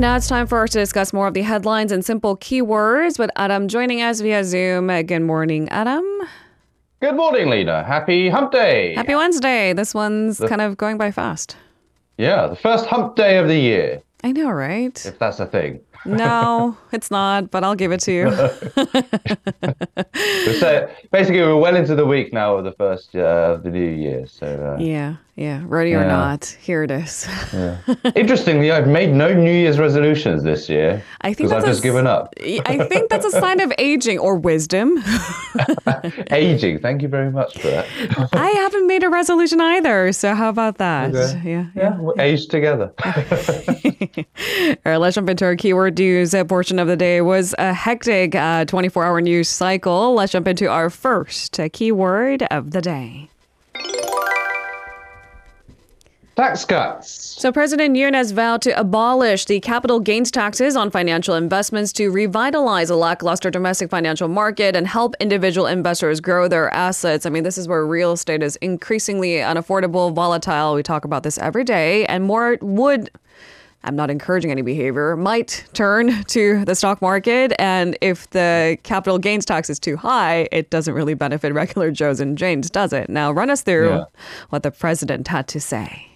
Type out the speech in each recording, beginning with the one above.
And now it's time for us to discuss more of the headlines and simple keywords with Adam joining us via Zoom. Good morning, Adam. Good morning, Lena. Happy hump day. Happy Wednesday. This one's the, kind of going by fast. Yeah, the first hump day of the year. I know, right? If that's a thing. No, it's not, but I'll give it to you. so basically, we're well into the week now of the first uh, of the new year. So uh, yeah, yeah, ready or not, here it is. yeah. Interestingly, I've made no New Year's resolutions this year. I think I've just given up. I think that's a sign of aging or wisdom. aging. Thank you very much for that. I haven't made a resolution either. So how about that? Okay. Yeah, yeah, yeah. We'll age together. All right, let's jump into our keyword news portion of the day. It was a hectic 24-hour uh, news cycle. Let's jump into our first keyword of the day. Tax cuts. So, President has vowed to abolish the capital gains taxes on financial investments to revitalize a lackluster domestic financial market and help individual investors grow their assets. I mean, this is where real estate is increasingly unaffordable, volatile. We talk about this every day, and more would. I'm not encouraging any behavior, might turn to the stock market. And if the capital gains tax is too high, it doesn't really benefit regular Joes and Janes, does it? Now, run us through yeah. what the president had to say.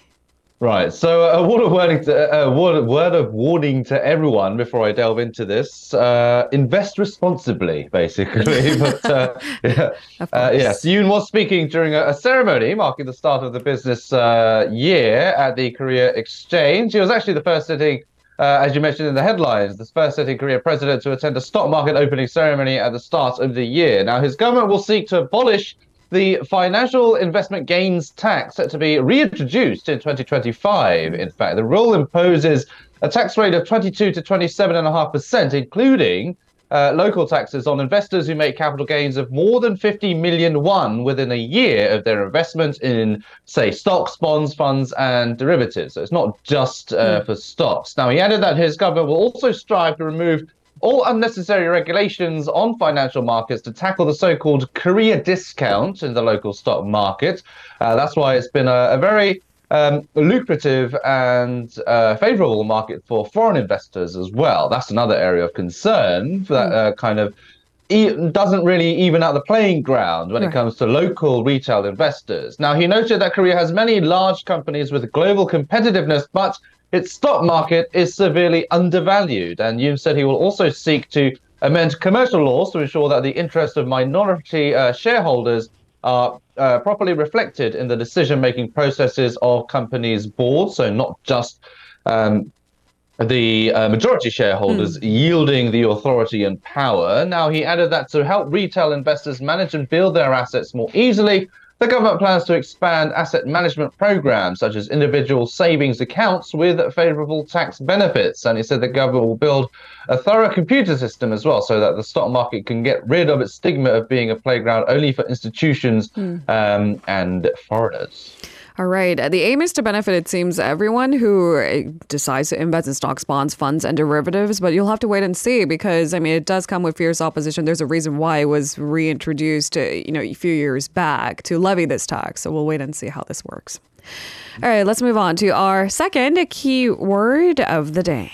Right. So a word of warning to, a word, word of warning to everyone before I delve into this. Uh, invest responsibly, basically. but uh, yeah, uh, yes, Yoon was speaking during a, a, ceremony marking the start of the business uh, year at the Korea Exchange. He was actually the first sitting. Uh, as you mentioned in the headlines, the first sitting Korea president to attend a stock market opening ceremony at the start of the year. Now, his government will seek to abolish the financial investment gains tax set to be reintroduced in 2025. In fact, the rule imposes a tax rate of 22 to 27.5%, including uh, local taxes on investors who make capital gains of more than 50 million won within a year of their investment in, say, stocks, bonds, funds, and derivatives. So it's not just uh, mm. for stocks. Now, he added that his government will also strive to remove all unnecessary regulations on financial markets to tackle the so-called Korea discount in the local stock market. Uh, that's why it's been a, a very um, lucrative and uh, favorable market for foreign investors as well. That's another area of concern that hmm. uh, kind of e- doesn't really even out the playing ground when right. it comes to local retail investors. Now, he noted that Korea has many large companies with global competitiveness, but its stock market is severely undervalued. And Yoon said he will also seek to amend commercial laws to ensure that the interests of minority uh, shareholders are uh, properly reflected in the decision making processes of companies' boards. So, not just um, the uh, majority shareholders mm. yielding the authority and power. Now, he added that to help retail investors manage and build their assets more easily, the government plans to expand asset management programs such as individual savings accounts with favorable tax benefits. And he said the government will build a thorough computer system as well so that the stock market can get rid of its stigma of being a playground only for institutions mm. um, and foreigners. All right. The aim is to benefit, it seems, everyone who eh, decides to invest in stocks, bonds, funds, and derivatives. But you'll have to wait and see because, I mean, it does come with fierce opposition. There's a reason why it was reintroduced, eh, you know, a few years back to levy this tax. So we'll wait and see how this works. All right. Let's move on to our second key word of the day.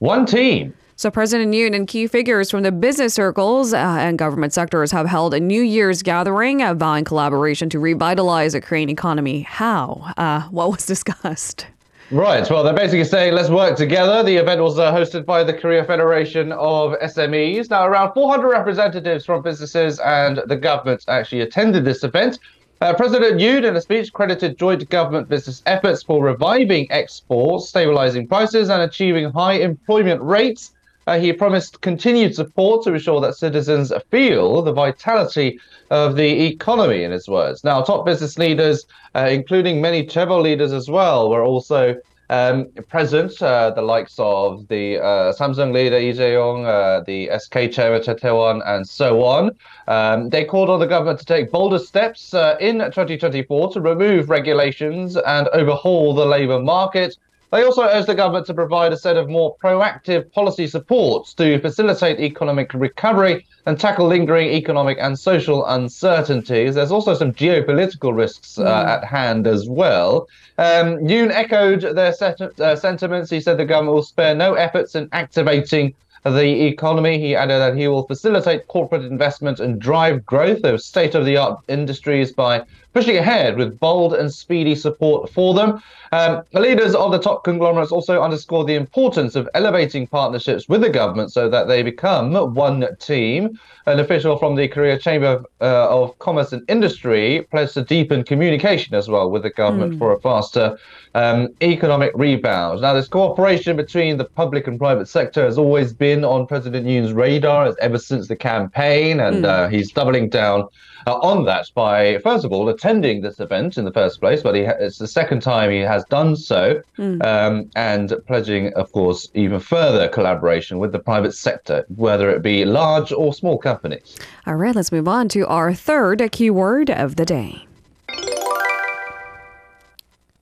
One team. So, President Yoon and key figures from the business circles uh, and government sectors have held a New Year's gathering vowing collaboration to revitalize the Korean economy. How? Uh, what was discussed? Right. Well, they're basically saying let's work together. The event was uh, hosted by the Korea Federation of SMEs. Now, around 400 representatives from businesses and the government actually attended this event. Uh, President Yoon, in a speech, credited joint government business efforts for reviving exports, stabilizing prices, and achieving high employment rates. Uh, he promised continued support to ensure that citizens feel the vitality of the economy, in his words. Now, top business leaders, uh, including many chaebol leaders as well, were also um, present, uh, the likes of the uh, Samsung leader Lee Jae-yong, uh, the SK chairman Chey Tae-won, and so on. Um, they called on the government to take bolder steps uh, in 2024 to remove regulations and overhaul the labour market They also urged the government to provide a set of more proactive policy supports to facilitate economic recovery and tackle lingering economic and social uncertainties. There's also some geopolitical risks uh, mm. at hand as well. Um, Yoon echoed their set- uh, sentiments. He said the government will spare no efforts in activating the economy. He added that he will facilitate corporate investment and drive growth of state of the art industries by pushing ahead with bold and speedy support for them. Um, the leaders of the top conglomerates also underscored the importance of elevating partnerships with the government so that they become one team. An official from the Korea Chamber uh, of Commerce and Industry pledged to deepen communication as well with the government mm. for a faster um, economic rebound. Now, this cooperation between the public and private sector has always been on President Yoon's radar ever since the campaign, and mm. uh, he's doubling down uh, on that by, first of all, attending this event in the first place, but ha- it's the second time he has done so, mm. um, and pledging, of course, even further collaboration with the private sector, whether it be large or small companies. All right, let's move on to our third keyword of the day.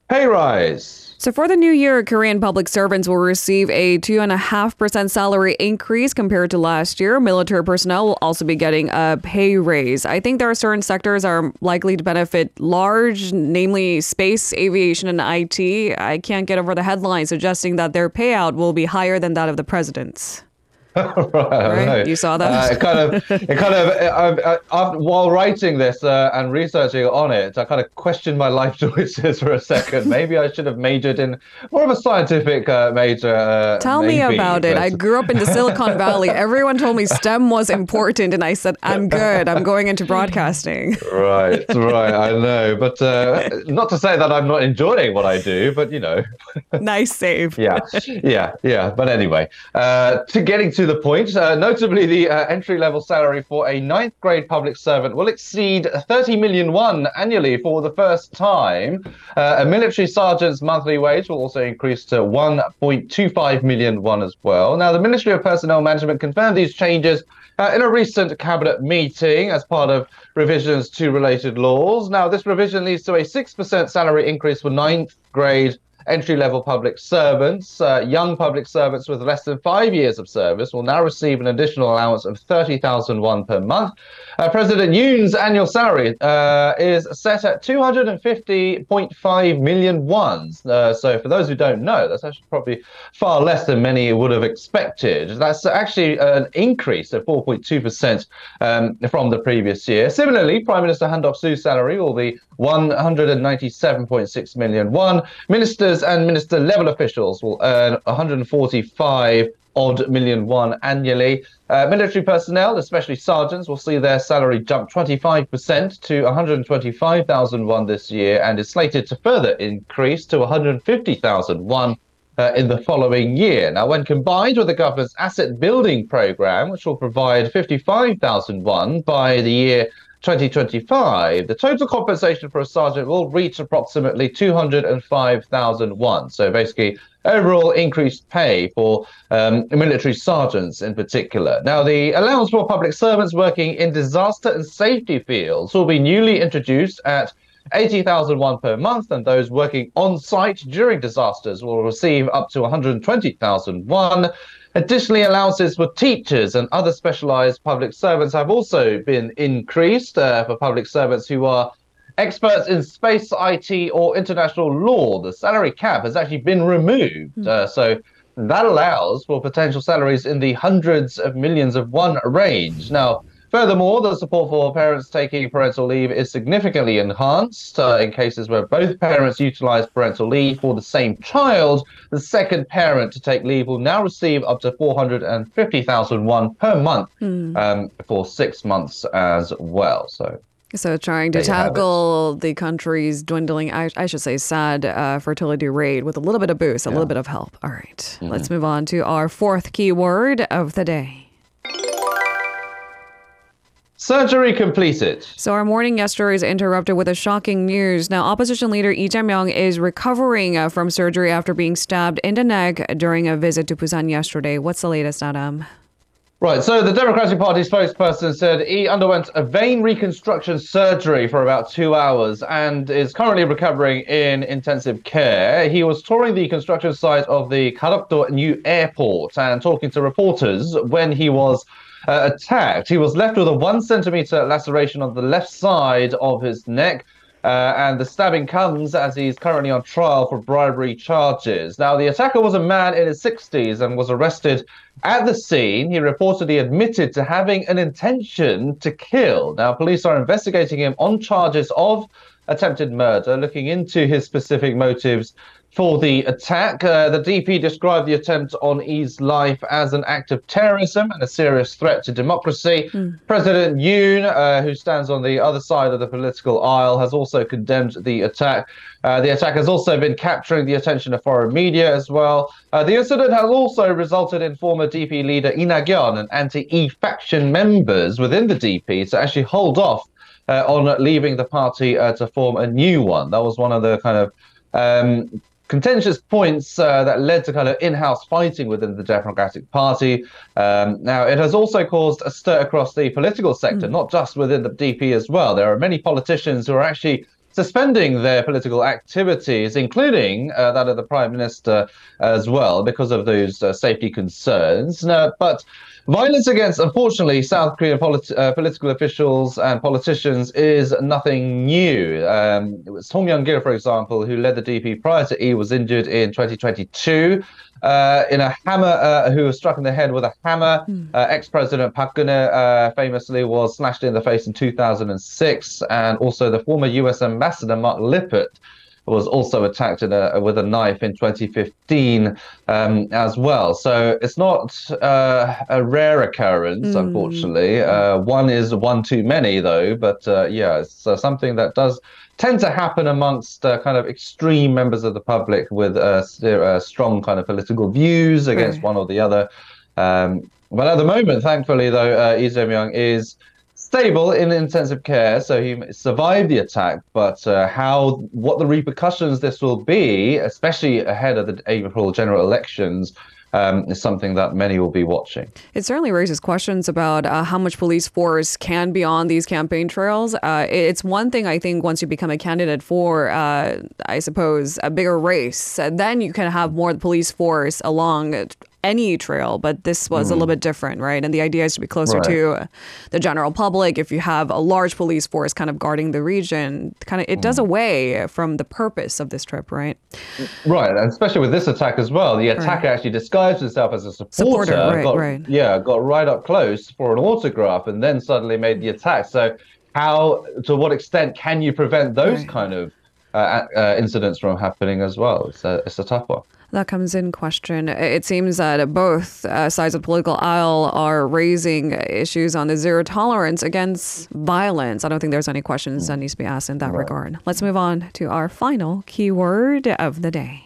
Pay rise. So, for the new year, Korean public servants will receive a 2.5% salary increase compared to last year. Military personnel will also be getting a pay raise. I think there are certain sectors are likely to benefit large, namely space, aviation, and IT. I can't get over the headline suggesting that their payout will be higher than that of the president's. right, right? You saw that. Uh, it kind of, it kind of, uh, uh, while writing this uh, and researching on it, I kind of questioned my life choices for a second. Maybe I should have majored in more of a scientific uh, major. Uh, Tell maybe, me about it. I grew up in the Silicon Valley. Everyone told me STEM was important, and I said, "I'm good. I'm going into broadcasting." right, right. I know, but not to say that I'm not enjoying what I do, but you know. nice save. yeah, yeah, yeah. But anyway, to getting to the point. Uh, notably, the uh, entry level salary for a ninth grade public servant will exceed 30 million won annually for the first time. Uh, a military sergeant's monthly wage will also increase to 1.25 million won as well. Now, the Ministry of Personnel Management confirmed these changes. Uh, in a recent cabinet meeting as part of revisions to related laws. Now, this revision leads to a 6% salary increase for ninth grade entry level public servants, uh, young public servants with less than five years of service will now receive an additional allowance of 30,000 won per month. Uh, President Yoon's annual salary uh, is set at 250.5 million won. Uh, so, for those who don't know, that's actually probably far less than many would have expected. That's actually an increase of 4.2% um, from the previous year. Similarly, Prime Minister Han Duck-soo's salary will be 197.6 million won. Ministers and minister level officials will earn 145 odd million won annually. Uh, military personnel, especially sergeants, will see their salary jump 25% to 125,000 won this year and is slated to further increase to 150,000 won uh, in the following year. Now, when combined with the government's asset building program, which will provide 55,000 won by the year 2025, the total compensation for a sergeant will reach approximately 205,000 won. So basically, overall increased pay for um, military sergeants in particular. Now, the allowance for public servants working in disaster and safety fields will be newly introduced at 80,000 won per month, and those working on site during disasters will receive up to 120,000 won. Additionally, allowances for teachers and other specialized public servants have also been increased uh, for public servants who are experts in space, IT, or international law. The salary cap has actually been removed. Mm. Uh, so that allows for potential salaries in the hundreds of millions of won range. Now, Furthermore, the support for parents taking parental leave is significantly enhanced. Uh, in cases where both parents utilize parental leave for the same child, the second parent to take leave will now receive up to 450,000 won per month mm. um, for six months as well. So. So, trying to tackle the country's dwindling, I, I should say, sad uh, fertility rate with a little bit of boost, a yeah. little bit of help. All right, mm-hmm. let's move on to our fourth keyword of the day. Surgery completed. So our morning yesterday is interrupted with a shocking news. Now, opposition leader Lee Jae-myung is recovering uh, from surgery after being stabbed in the neck during a visit to Busan yesterday. What's the latest, Adam? Right. So the Democratic Party spokesperson said he underwent a vein reconstruction surgery for about two hours and is currently recovering in intensive care. He was touring the construction site of the Gadeok-do new airport and talking to reporters when he was uh, attacked. He was left with a one centimeter laceration on the left side of his neck. Uh, and the stabbing comes as he's currently on trial for bribery charges. Now, the attacker was a man in his 60s and was arrested at the scene. He reportedly admitted to having an intention to kill. Now, police are investigating him on charges of attempted murder, looking into his specific motives for the attack. Uh, the DP described the attempt on Lee's life as an act of terrorism and a serious threat to democracy. Mm. President Yoon, uh, who stands on the other side of the political aisle, has also condemned the attack. Uh, the attack has also been capturing the attention of foreign media as well. Uh, the incident has also resulted in former DP leader Lee Nak-yeon and anti-Lee faction members within the DP to actually hold off uh, on leaving the party uh, to form a new one. That was one of the kind of um, contentious points uh, that led to kind of in-house fighting within the Democratic Party. Um, now, it has also caused a stir across the political sector, mm. not just within the DP as well. There are many politicians who are actually suspending their political activities, including uh, that of the Prime Minister as well, because of those uh, safety concerns. Now, but Violence against, unfortunately, South Korean politi- uh, political officials and politicians is nothing new. Um, it was Song Young-gil, for example, who led the DP prior to E, was injured in 2022 uh, in a hammer, uh, who was struck in the head with a hammer. Mm. ex-president Park Geun-hye uh, famously was slashed in the face in 2006, and also the former U.S. ambassador Mark Lippert was also attacked a, with a knife in 2015 um, as well. So it's not uh, a rare occurrence, mm. unfortunately. Uh, one is one too many, though. But uh, yeah, it's uh, something that does tend to happen amongst uh, kind of extreme members of the public with uh, strong kind of political views against right. one or the other. Um, but at the moment, thankfully, though, uh, Lee is stable in intensive care, so he survived the attack. But uh, how, what the repercussions this will be, especially ahead of the April general elections, um, is something that many will be watching. It certainly raises questions about uh, how much police force can be on these campaign trails. Uh, it's one thing, I think, once you become a candidate for, uh, I suppose, a bigger race, then you can have more police force along any trail, but this was mm. a little mm. bit different, right? And the idea is to be closer right. to the general public. If you have a large police force kind of guarding the region, kind of it mm. does away from the purpose of this trip, right? Right, and especially with this attack as well. The attacker right. actually disguised himself as a supporter, supporter right, got, right. yeah, got right up close for an autograph, and then suddenly made the attack. So, how, to what extent can you prevent those kind of uh, uh, incidents from happening as well? It's a, it's a tough one that comes in question. It seems that both uh, sides of the political aisle are raising issues on the zero tolerance against violence. I don't think there's any questions that needs to be asked in that right. regard. Let's move on to our final keyword of the day.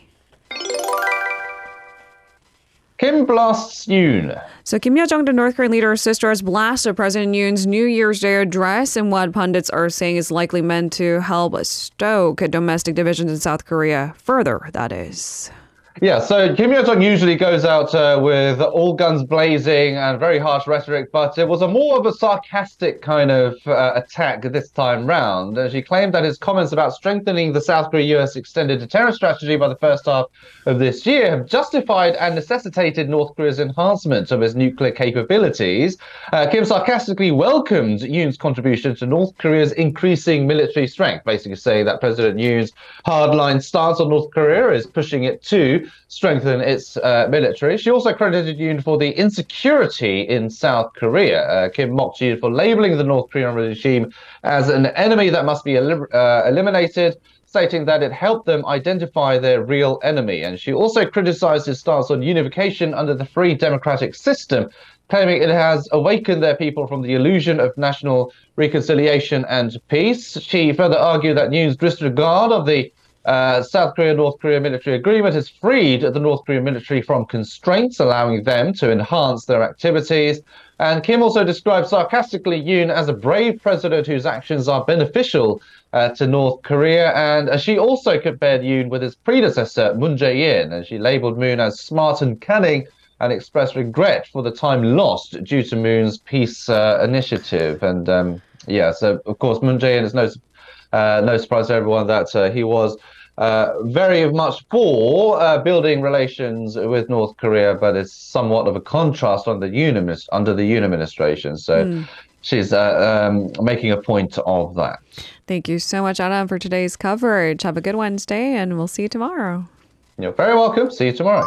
Kim blasts Yoon. So Kim Yo-jong, the North Korean leader's sister, has blasted President Yoon's New Year's Day address in what pundits are saying is likely meant to help stoke domestic divisions in South Korea further, that is. Yeah, so Kim Yo Jong usually goes out uh, with all guns blazing and very harsh rhetoric, but it was a more of a sarcastic kind of uh, attack this time round. Uh, she claimed that his comments about strengthening the South Korea US extended deterrence strategy by the first half of this year have justified and necessitated North Korea's enhancement of its nuclear capabilities. Uh, Kim sarcastically welcomed Yoon's contribution to North Korea's increasing military strength, basically saying that President Yoon's hardline stance on North Korea is pushing it to strengthen its uh, military. She also credited Yoon for the insecurity in South Korea. Uh, Kim mocked Yoon for labeling the North Korean regime as an enemy that must be uh, eliminated stating that it helped them identify their real enemy. And she also criticized his stance on unification under the free democratic system, claiming it has awakened their people from the illusion of national reconciliation and peace. She further argued that Yoon's disregard of the uh, South Korea North Korea military agreement has freed the North Korean military from constraints, allowing them to enhance their activities. And Kim also described sarcastically Yoon as a brave president whose actions are beneficial uh, to North Korea. And uh, she also compared Yoon with his predecessor, Moon Jae-in, and she labeled Moon as smart and cunning and expressed regret for the time lost due to Moon's peace uh, initiative. And um, yeah, so of course, Moon Jae-in is no uh, no surprise to everyone that uh, he was uh, very much for uh, building relations with North Korea, but it's somewhat of a contrast under the Yoon, under the Yoon administration. So mm. she's uh, um, making a point of that. Thank you so much, Adam, for today's coverage. Have a good Wednesday, and we'll see you tomorrow. You're very welcome. See you tomorrow.